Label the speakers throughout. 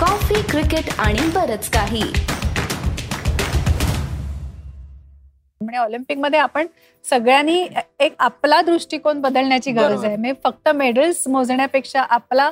Speaker 1: Coffee cricket आणि बरच काही
Speaker 2: म्हणजे ऑलिम्पिकमध्ये आपण सगळ्यांनी एक आपला दृष्टिकोन बदलण्याची गरज. आहे म्हणजे फक्त मेडल्स मोजण्यापेक्षा आपला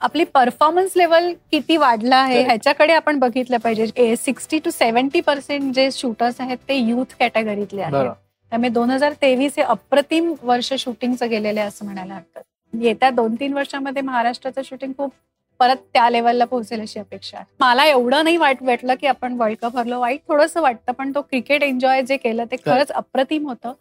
Speaker 2: आपली परफॉर्मन्स लेवल किती वाढला आहे. ह्याच्याकडे आपण बघितलं पाहिजे सिक्स्टी टू सेव्हन्टी पर्सेंट जे शूटर्स आहेत ते युथ कॅटेगरीतले आहेत त्यामुळे दोन हजार तेवीस हे अप्रतिम वर्ष शूटिंगचं गेलेलं आहे असं म्हणायला हरकत. येत्या दोन तीन वर्षामध्ये महाराष्ट्राचं शूटिंग खूप परत त्या लेवलला पोहोचेल अशी अपेक्षा आहे. मला एवढं नाही वाट वाटलं की आपण वर्ल्ड कप हरलो. वाईट थोडंसं वाटतं पण तो क्रिकेट एन्जॉय जे केलं ते खरंच अप्रतिम होतं.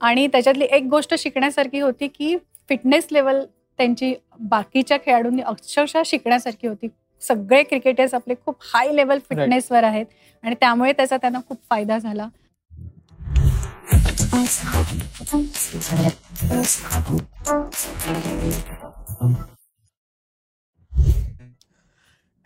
Speaker 2: आणि त्याच्यातली एक गोष्ट शिकण्यासारखी होती की फिटनेस लेवल त्यांची बाकीच्या खेळाडूंनी अक्षरशः शिकण्यासारखी होती. सगळे क्रिकेटर्स आपले खूप हाय लेवल फिटनेसवर आहेत. आणि त्यामुळे त्याचा त्यांना खूप फायदा झाला.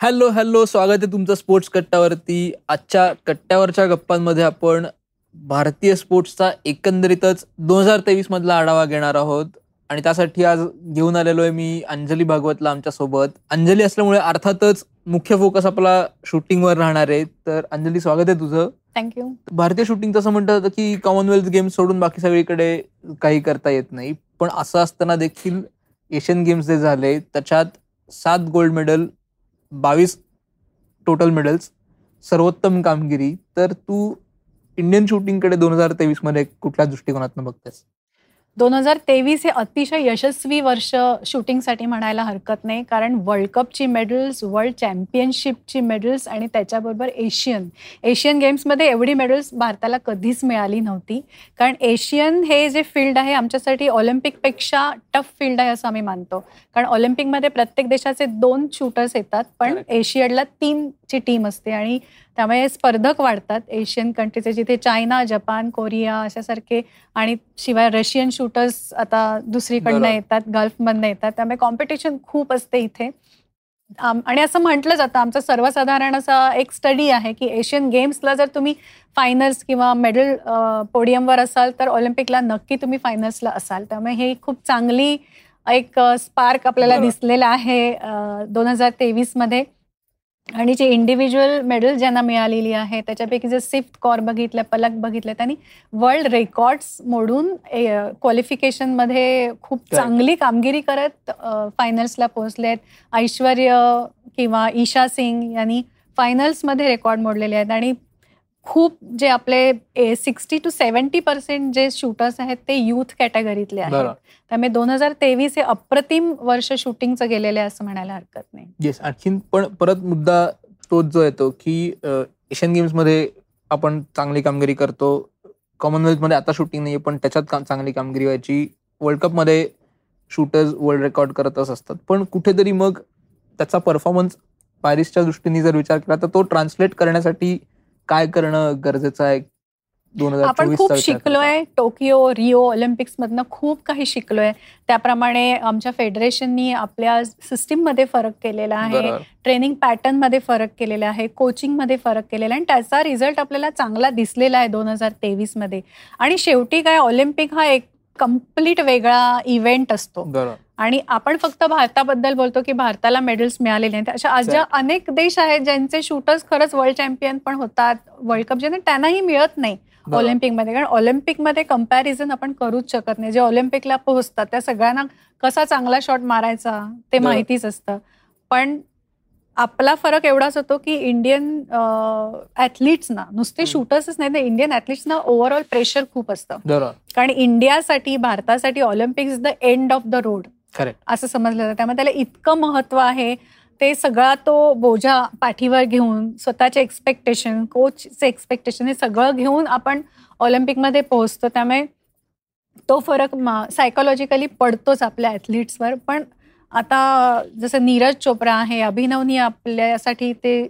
Speaker 3: हॅलो हॅलो स्वागत आहे तुमचं स्पोर्ट्स कट्ट्यावरती. आजच्या कट्ट्यावरच्या गप्पांमध्ये आपण भारतीय स्पोर्ट्सचा एकंदरीतच दोन हजार तेवीस मधला आढावा घेणार आहोत. आणि त्यासाठी आज घेऊन आलेलो आहे मी अंजली भागवतला आमच्यासोबत अंजली असल्यामुळे अर्थातच मुख्य फोकस आपला शूटिंगवर राहणार आहे. तर अंजली स्वागत आहे तुझं.
Speaker 2: थँक्यू
Speaker 3: भारतीय शूटिंग तसं म्हणतात होतं की कॉमनवेल्थ गेम सोडून बाकी सगळीकडे काही करता येत नाही. पण असं असताना देखील एशियन गेम्स जे झाले त्याच्यात सात गोल्ड मेडल बावीस टोटल मेडल्स सर्वोत्तम कामगिरी. तर तू इंडियन शूटिंगकडे दोन हजार तेवीसमध्ये कुठल्या दृष्टिकोनातून बघतेस?
Speaker 2: दोन हजार तेवीस हे अतिशय यशस्वी वर्ष शूटिंगसाठी म्हणायला हरकत नाही कारण वर्ल्ड कपची मेडल्स वर्ल्ड चॅम्पियनशिपची मेडल्स आणि त्याच्याबरोबर एशियन एशियन गेम्समध्ये एवढी मेडल्स भारताला कधीच मिळाली नव्हती. कारण एशियन हे जे फील्ड आहे आमच्यासाठी ऑलिम्पिकपेक्षा टफ फील्ड आहे असं आम्ही मानतो. कारण ऑलिम्पिकमध्ये प्रत्येक देशाचे दोन शूटर्स येतात पण. एशियडला तीनची टीम असते आणि त्यामुळे स्पर्धक वाढतात. एशियन कंट्रीचे जिथे चायना जपान कोरिया अशासारखे आणि शिवाय रशियन शूटर्स आता दुसरीकडनं. येतात गल्फमधनं येतात. त्यामुळे कॉम्पिटिशन खूप असते इथे. आम- आणि असं म्हटलं जातं आमचा सर्वसाधारण असा एक स्टडी आहे की एशियन गेम्सला जर तुम्ही फायनल्स किंवा मेडल पोडियमवर असाल तर ऑलिम्पिकला नक्की तुम्ही फायनल्सला असाल. त्यामुळे हे खूप चांगली एक स्पार्क आपल्याला. दिसलेला आहे दोन हजार तेवीसमध्ये. आणि जे इंडिव्हिज्युअल मेडल ज्यांना मिळालेली आहे त्याच्यापैकी जे सिफ्थ कॉर बघितलं पलक बघितलं त्यांनी वर्ल्ड रेकॉर्ड्स मोडून क्वालिफिकेशनमध्ये खूप. चांगली कामगिरी करत फायनल्सला पोहोचले आहेत ऐश्वर्य किंवा ईशा सिंग यांनी फायनल्समध्ये रेकॉर्ड मोडलेले आहेत आणि खूप जे आपले सिक्स्टी टू सेव्हन्टी पर्सेंट जे शूटर्स आहेत ते युथ कॅटेगरीतले आहेत. त्यामुळे दोन हजार तेवीस हे अप्रतिम वर्ष शूटिंगचं गेलेलं आहे असं म्हणायला हरकत नाही.
Speaker 3: येस आणखीन पण परत मुद्दा तोच जो येतो की एशियन गेम्समध्ये आपण चांगली कामगिरी करतो. कॉमनवेल्थमध्ये आता शूटिंग नाही पण त्याच्यात चांगली कामगिरी व्हायची. वर्ल्ड कपमध्ये शूटर्स वर्ल्ड रेकॉर्ड करतच असतात. पण कुठेतरी मग त्याचा परफॉर्मन्स पॅरिसच्या दृष्टीने जर विचार केला तर तो ट्रान्सलेट करण्यासाठी काय करणं गरजेचं आहे? दोन हजार
Speaker 2: आपण खूप शिकलोय. टोकियो रिओ ऑलिम्पिक्स मधनं खूप काही शिकलोय. त्याप्रमाणे आमच्या फेडरेशननी आपल्या सिस्टीममध्ये फरक केलेला आहे. ट्रेनिंग पॅटर्नमध्ये फरक केलेला आहे. कोचिंगमध्ये फरक केलेला आहे. आणि त्याचा रिझल्ट आपल्याला चांगला दिसलेला आहे दोन हजार तेवीसमध्ये आणि शेवटी काय ऑलिम्पिक हा एक कंप्लीट वेगळा इव्हेंट असतो. आणि आपण फक्त भारताबद्दल बोलतो की भारताला मेडल्स मिळालेले नाहीत अशा आज अनेक देश आहेत ज्यांचे शूटर्स खरंच वर्ल्ड चॅम्पियन पण होतात वर्ल्ड कप ज्यांना त्यांनाही मिळत नाही. ऑलिम्पिकमध्ये कारण ऑलिम्पिकमध्ये कंपॅरिझन आपण करूच शकत नाही. जे ऑलिम्पिकला पोहोचतात त्या सगळ्यांना कसा चांगला शॉट मारायचा ते. माहितीच असतं. पण आपला फरक एवढाच होतो की इंडियन ऍथलीट्सना नुसते. शूटर्सच नाही तर इंडियन ऍथलीट्सना ओव्हरऑल प्रेशर खूप असतं. कारण इंडियासाठी भारतासाठी Olympic is the end of the road असं समजलं जातं. त्यामुळे त्याला इतकं महत्त्व आहे. ते सगळा तो बोजा पाठीवर घेऊन स्वतःचे एक्सपेक्टेशन कोचचे एक्सपेक्टेशन हे सगळं घेऊन आपण ऑलिम्पिकमध्ये पोहोचतो. त्यामुळे तो फरक सायकोलॉजिकली पडतोच आपल्या ॲथलीट्सवर पण आता जसं नीरज चोप्रा आहे अभिनवनी आपल्यासाठी ते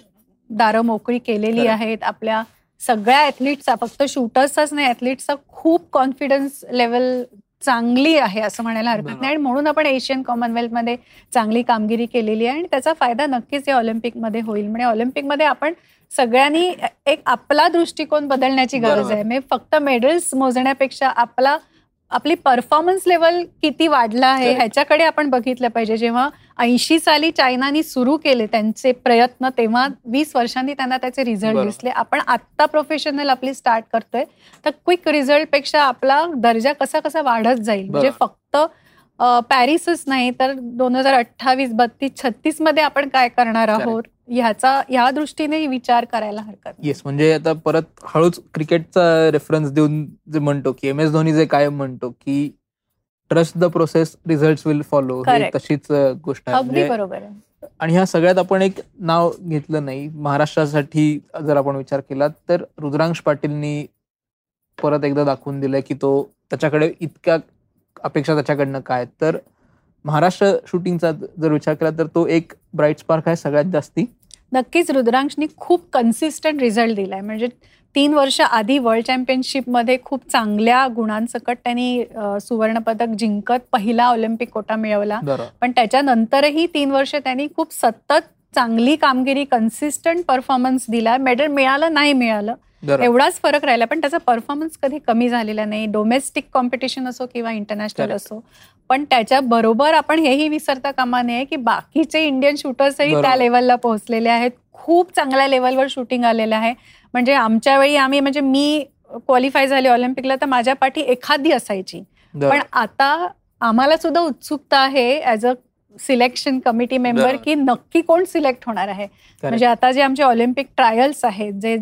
Speaker 2: दारं मोकळी केलेली. आहेत आपल्या सगळ्या ॲथलीट्सचा फक्त शूटर्सचाच नाही ॲथलीट्सचा खूप कॉन्फिडन्स लेवल चांगली आहे असं म्हणायला हरकत. नाही आणि म्हणून आपण एशियन कॉमनवेल्थमध्ये चांगली कामगिरी केलेली आहे आणि त्याचा फायदा नक्कीच या ऑलिम्पिकमध्ये होईल म्हणजे ऑलिम्पिकमध्ये आपण सगळ्यांनी एक आपला दृष्टिकोन बदलण्याची गरज. आहे म्हणजे फक्त मेडल्स मोजण्यापेक्षा आपला आपली परफॉर्मन्स लेवल किती वाढला आहे. ह्याच्याकडे आपण बघितलं पाहिजे जेव्हा ऐंशी साली चायनानी सुरू केले त्यांचे प्रयत्न तेव्हा वीस वर्षांनी त्यांना त्याचे रिझल्ट. दिसले आपण आत्ता प्रोफेशनल आपली स्टार्ट करतोय तर क्विक रिझल्टपेक्षा आपला दर्जा कसा कसा वाढत जाईल म्हणजे. फक्त पॅरिसच नाही तर दोन हजार अठ्ठावीस बत्तीस छत्तीसमध्ये आपण काय करणार. आहोत ह्याचा ह्या दृष्टीने विचार करायला हरकत.
Speaker 3: येस म्हणजे आता परत हळूच क्रिकेटचा रेफरन्स देऊन जे म्हणतो की एम एस धोनी जे कायम म्हणतो की trust the process result will follow. तशीच गोष्ट म्हणजे
Speaker 2: आहे.
Speaker 3: आणि ह्या सगळ्यात आपण एक नाव घेतलं नाही. महाराष्ट्रासाठी जर आपण विचार केला तर रुद्रांश पाटीलनी परत एकदा दाखवून दिलंय की तो त्याच्याकडे इतक्या अपेक्षा त्याच्याकडनं काय? तर महाराष्ट्र शूटिंगचा जर विचार केला तर तो एक ब्राईट स्पार्क आहे सगळ्यात जास्ती.
Speaker 2: नक्कीच रुद्रांशनी खूप कन्सिस्टंट रिझल्ट दिलाय. म्हणजे तीन वर्ष आधी वर्ल्ड चॅम्पियनशिपमध्ये खूप चांगल्या गुणांसकट त्यांनी सुवर्णपदक जिंकत पहिला ऑलिम्पिक कोटा मिळवला. पण त्याच्यानंतरही तीन वर्ष त्यांनी खूप सतत चांगली कामगिरी कन्सिस्टंट परफॉर्मन्स दिला मेडल मिळालं नाही मिळालं एवढाच फरक राहिला. पण त्याचा परफॉर्मन्स कधी कमी झालेला नाही. डोमेस्टिक कॉम्पिटिशन असो किंवा इंटरनॅशनल. असो. पण त्याच्या बरोबर आपण हेही विसरता कामा नये की बाकीचे इंडियन शूटर्सही त्या. लेवलला पोहोचलेले आहेत खूप चांगल्या लेवलवर शूटिंग आलेलं आहे म्हणजे आमच्या वेळी आम्ही म्हणजे मी क्वालिफाय झाले ऑलिम्पिकला तर माझ्या पाठी एखादी असायची पण. आता आम्हाला सुद्धा उत्सुकता आहे as a selection committee member. की नक्की कोण सिलेक्ट होणार आहे म्हणजे आता जे आमचे ऑलिम्पिक ट्रायल्स आहेत जे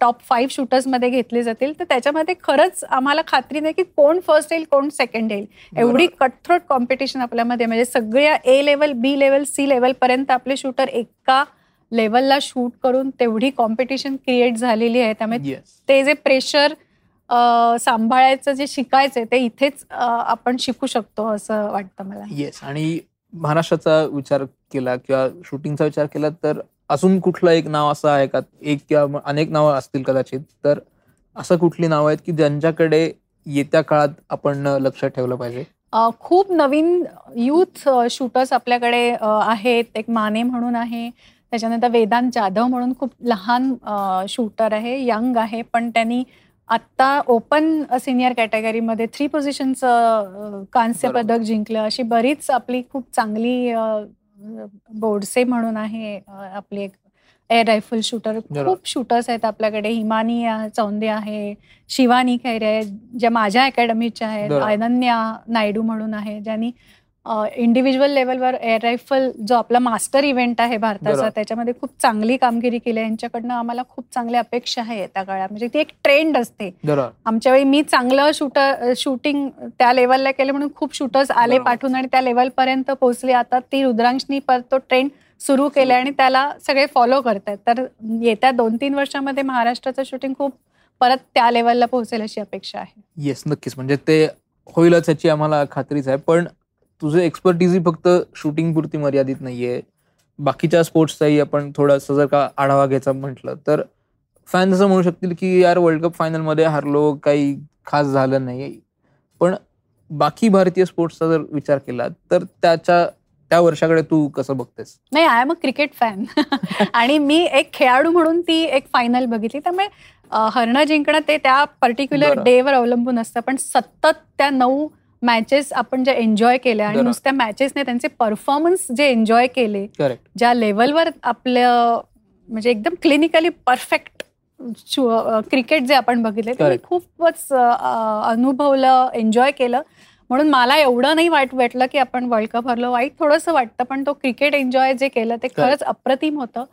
Speaker 2: टॉप फाईव्ह शूटर्समध्ये घेतले जातील तर त्याच्यामध्ये खरंच आम्हाला खात्री नाही की कोण फर्स्ट येईल कोण सेकंड येईल. एवढी कटथ्रोट कॉम्पिटिशन आपल्यामध्ये म्हणजे सगळ्या A level B level C level पर्यंत आपले शूटर एका लेवलला शूट करून तेवढी कॉम्पिटिशन क्रिएट झालेली आहे. त्यामुळे ते जे प्रेशर सांभाळायचं जे शिकायचंय ते इथेच आपण शिकू शकतो असं वाटतं मला.
Speaker 3: येस आणि महाराष्ट्राचा विचार केला किंवा शूटिंगचा विचार केला तर अजून कुठलं एक नाव असं आहे का? एक किंवा अनेक नावं असतील कदाचित. तर असं कुठली नावं आहेत की ज्यांच्याकडे येत्या काळात आपण लक्ष ठेवलं पाहिजे?
Speaker 2: खूप नवीन युथ शूटर्स आपल्याकडे आहेत. एक माने म्हणून आहे. त्याच्यानंतर वेदांत जाधव म्हणून खूप लहान शूटर आहे. यंग आहे. पण त्यांनी आत्ता ओपन सिनियर कॅटेगरीमध्ये थ्री पोझिशनचं कांस्य. पदक जिंकलं. अशी बरीच आपली खूप चांगली बोडसे म्हणून आहे आपली एक एअर रायफल शूटर. खूप शूटर्स आहेत आपल्याकडे हिमानी चौंदे आहे शिवानी खैरे ज्या माझ्या अकॅडमीच्या आहेत. अनन्या नायडू म्हणून आहे ज्यांनी इंडिव्हिज्युअल लेवलवर एअर रायफल जो आपला मास्टर इव्हेंट आहे भारताचा. त्याच्यामध्ये खूप चांगली कामगिरी केली आहे. यांच्याकडनं आम्हाला खूप चांगली अपेक्षा आहे येत्या काळात. म्हणजे ती एक ट्रेंड असते. आमच्या वेळी मी चांगलं शूटर शूटिंग त्या लेवलला केलं म्हणून खूप शूटर्स आले. पाठवून आणि त्या लेवलपर्यंत पोहोचले. आता ती रुद्रांशनी परत तो ट्रेंड सुरू केला आणि त्याला सगळे फॉलो करतायत. तर येत्या दोन तीन वर्षामध्ये महाराष्ट्राचं शूटिंग खूप परत त्या लेवलला पोहोचेल अशी अपेक्षा आहे.
Speaker 3: येस नक्कीच. म्हणजे ते होईलच याची आम्हाला खात्रीच आहे. पण तुझं एक्सपर्टीज फक्त शूटिंग पुरती मर्यादित नाहीये. बाकीच्या स्पोर्ट्सचाही आपण थोडंसं जर का आढावा घ्यायचा म्हटलं तर फॅन असं म्हणू शकतील की यार वर्ल्ड कप फायनलमध्ये हारलो काही खास झालं नाही पण बाकी भारतीय स्पोर्ट्सचा जर विचार केला तर त्याच्या त्या वर्षाकडे तू कसं बघतेस?
Speaker 2: नाही I am a cricket fan आणि मी एक खेळाडू म्हणून ती एक फायनल बघितली. त्यामुळे हरणं जिंकणं ते त्या पर्टिक्युलर
Speaker 3: बरं.
Speaker 2: डेवर अवलंबून असतं. पण सतत त्या नऊ मॅचेस आपण ज्या एन्जॉय केल्या आणि. नुसत्या मॅचेसने त्यांचे परफॉर्मन्स जे एन्जॉय केले ज्या लेवलवर आपलं म्हणजे एकदम क्लिनिकली परफेक्ट क्रिकेट जे आपण बघितले ते. खूपच अनुभवलं एन्जॉय केलं. म्हणून मला एवढं नाही वाईट वाटलं की आपण वर्ल्ड कप हरलो. वाईट थोडंसं वाटतं पण तो क्रिकेट एन्जॉय जे केलं ते खरंच अप्रतिम होतं.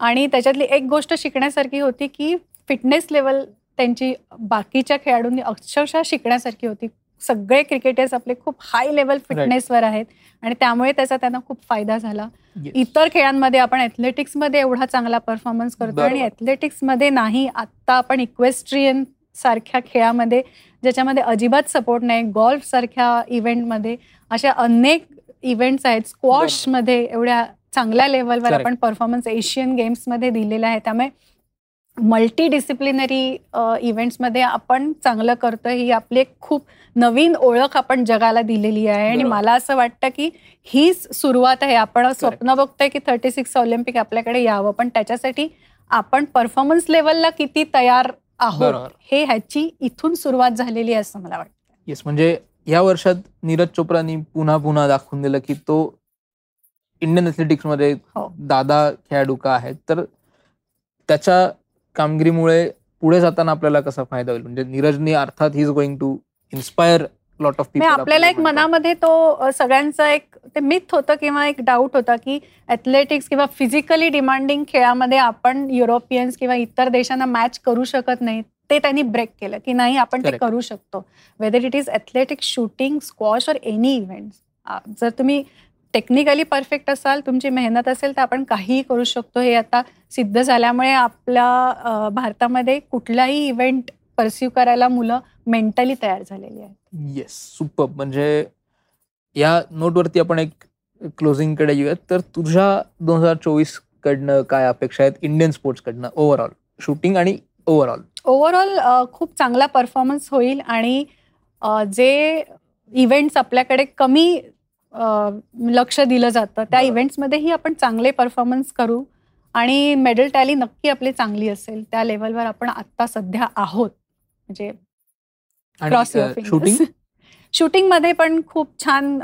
Speaker 2: आणि त्याच्यातली एक गोष्ट शिकण्यासारखी होती की फिटनेस लेवल त्यांची बाकीच्या खेळाडूंनी अक्षरशः शिकण्यासारखी होती. सगळे क्रिकेटर्स आपले खूप हाय लेवल फिटनेसवर आहेत आणि त्यामुळे त्याचा त्यांना खूप फायदा झाला. इतर खेळांमध्ये आपण ॲथलेटिक्समध्ये एवढा चांगला परफॉर्मन्स करतो आणि. ॲथलेटिक्समध्ये नाही आत्ता आपण इक्वेस्ट्रियन सारख्या खेळामध्ये ज्याच्यामध्ये अजिबात सपोर्ट नाही गॉल्फ सारख्या इव्हेंटमध्ये अशा अनेक इव्हेंट्स आहेत. स्क्वॉशमध्ये एवढ्या चांगल्या लेवलवर. आपण परफॉर्मन्स एशियन गेम्समध्ये दिलेला आहे. त्यामुळे मल्टी डिसिप्लिनरी इव्हेंट्समध्ये आपण चांगलं करतोय ही आपली एक खूप नवीन ओळख आपण जगाला दिलेली आहे आणि. मला असं वाटतं की हीच सुरुवात आहे आपण स्वप्न बघतोय की थर्टी सिक्स ऑलिम्पिक आपल्याकडे यावं पण त्याच्यासाठी आपण परफॉर्मन्स लेवलला किती तयार आहोत. हे ह्याची इथून सुरुवात झालेली आहे असं मला वाटतं
Speaker 3: येस म्हणजे या वर्षात नीरज चोप्रानी पुन्हा पुन्हा दाखवून दिलं की तो इंडियनमध्ये
Speaker 2: हो.
Speaker 3: दादा खेळाडू का आहेत तर त्याच्या कामगिरीमुळे पुढे जाताना आपल्याला कसा फायदा होईल? म्हणजे नीरजनी अर्थात he is going to inspire lot of
Speaker 2: म्हणजे आपल्याला एक मनामध्ये तो सगळ्यांचा एक ते मिथ होतं किंवा एक डाऊट होता की ॲथलेटिक्स किंवा फिजिकली डिमांडिंग खेळामध्ये आपण युरोपियन्स किंवा इतर देशांना मॅच करू शकत नाही ते त्यांनी ब्रेक केलं की नाही आपण ते. करू शकतो. Whether it is athletics shooting squash और एनी इव्हेंट जर तुम्ही टेक्निकली परफेक्ट असाल तुमची मेहनत असेल तर आपण काहीही करू शकतो. हे आता सिद्ध झाल्यामुळे आपल्या भारतामध्ये कुठलाही इव्हेंट परस्यू करायला मुलं मेंटली तयार झालेली आहेत.
Speaker 3: येस सुपर म्हणजे या नोटवरती आपण एक क्लोजिंगकडे येऊयात. तर तुझ्या दोन हजार चोवीस कडनं काय अपेक्षा आहेत इंडियन स्पोर्ट्स कडनं? ओव्हरऑल शूटिंग आणि ओव्हरऑल
Speaker 2: ओव्हरऑल खूप चांगला परफॉर्मन्स होईल आणि जे इव्हेंट्स आपल्याकडे कमी लक्ष दिलं जातं. त्या. इव्हेंट्समध्येही आपण चांगले परफॉर्मन्स करू आणि मेडल टॅली नक्की आपली चांगली असेल. त्या लेवलवर आपण आत्ता सध्या आहोत. म्हणजे क्रॉस
Speaker 3: शूटिंग
Speaker 2: शूटिंगमध्ये पण खूप छान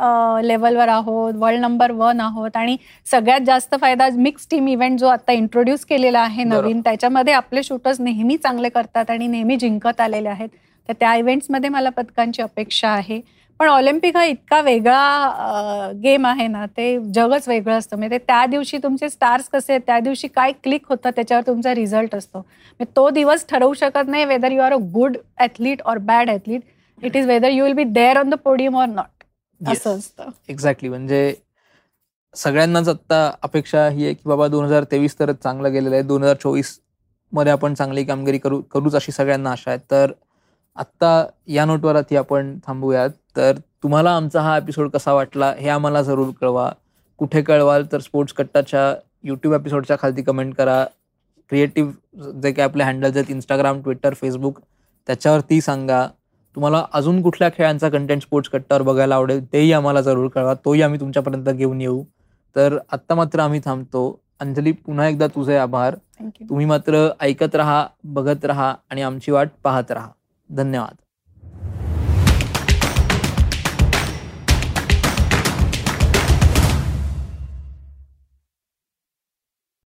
Speaker 2: लेवलवर आहोत वर्ल्ड नंबर वन आहोत आणि सगळ्यात जास्त फायदा मिक्स टीम इव्हेंट जो आता इंट्रोड्यूस केलेला आहे. नवीन त्याच्यामध्ये आपले शूटर्स नेहमी चांगले करतात आणि नेहमी जिंकत आलेले आहेत. तर त्या इव्हेंट्समध्ये मला पदकांची अपेक्षा आहे. पण ऑलिम्पिक हा इतका वेगळा गेम आहे ना ते जगच वेगळं असतं. म्हणजे ते त्या दिवशी तुमचे स्टार्स कसे आहेत त्या दिवशी काय क्लिक होतं त्याच्यावर तुमचा रिझल्ट असतो. म्हणजे तो दिवस ठरवू शकत नाही whether you are a good athlete or bad athlete it is whether you will be there on the podium or not असं असतं.
Speaker 3: एक्झॅक्टली म्हणजे सगळ्यांनाच आता अपेक्षा ही आहे की बाबा दोन हजार तेवीस तर चांगलं गेलेलं आहे. दोन हजार चोवीसमध्ये आपण चांगली कामगिरी करू करूच अशी सगळ्यांना आशा आहे. तर आत्ता या नोटवरती आपण थांबूयात. तर तुम्हाला आमचा हा एपिसोड कसा वाटला हे आम्हाला जरूर कळवा. कुठे कळवाल तर स्पोर्ट्स कट्टाच्या यूट्यूब एपिसोडच्या खालती कमेंट करा. क्रिएटिव्ह जे काही आपले हँडल्स आहेत इंस्टाग्राम ट्विटर फेसबुक त्याच्यावरती सांगा. तुम्हाला अजून कुठल्या खेळांचा कंटेंट स्पोर्ट्स कट्टावर बघायला आवडेल तेही आम्हाला जरूर कळवा. तोही आम्ही तुमच्यापर्यंत घेऊन येऊ. तर आत्ता मात्र आम्ही थांबतो. अंजली पुन्हा एकदा तुझे आभार. तुम्ही मात्र ऐकत राहा बघत राहा आणि आमची वाट पाहत राहा. धन्यवाद.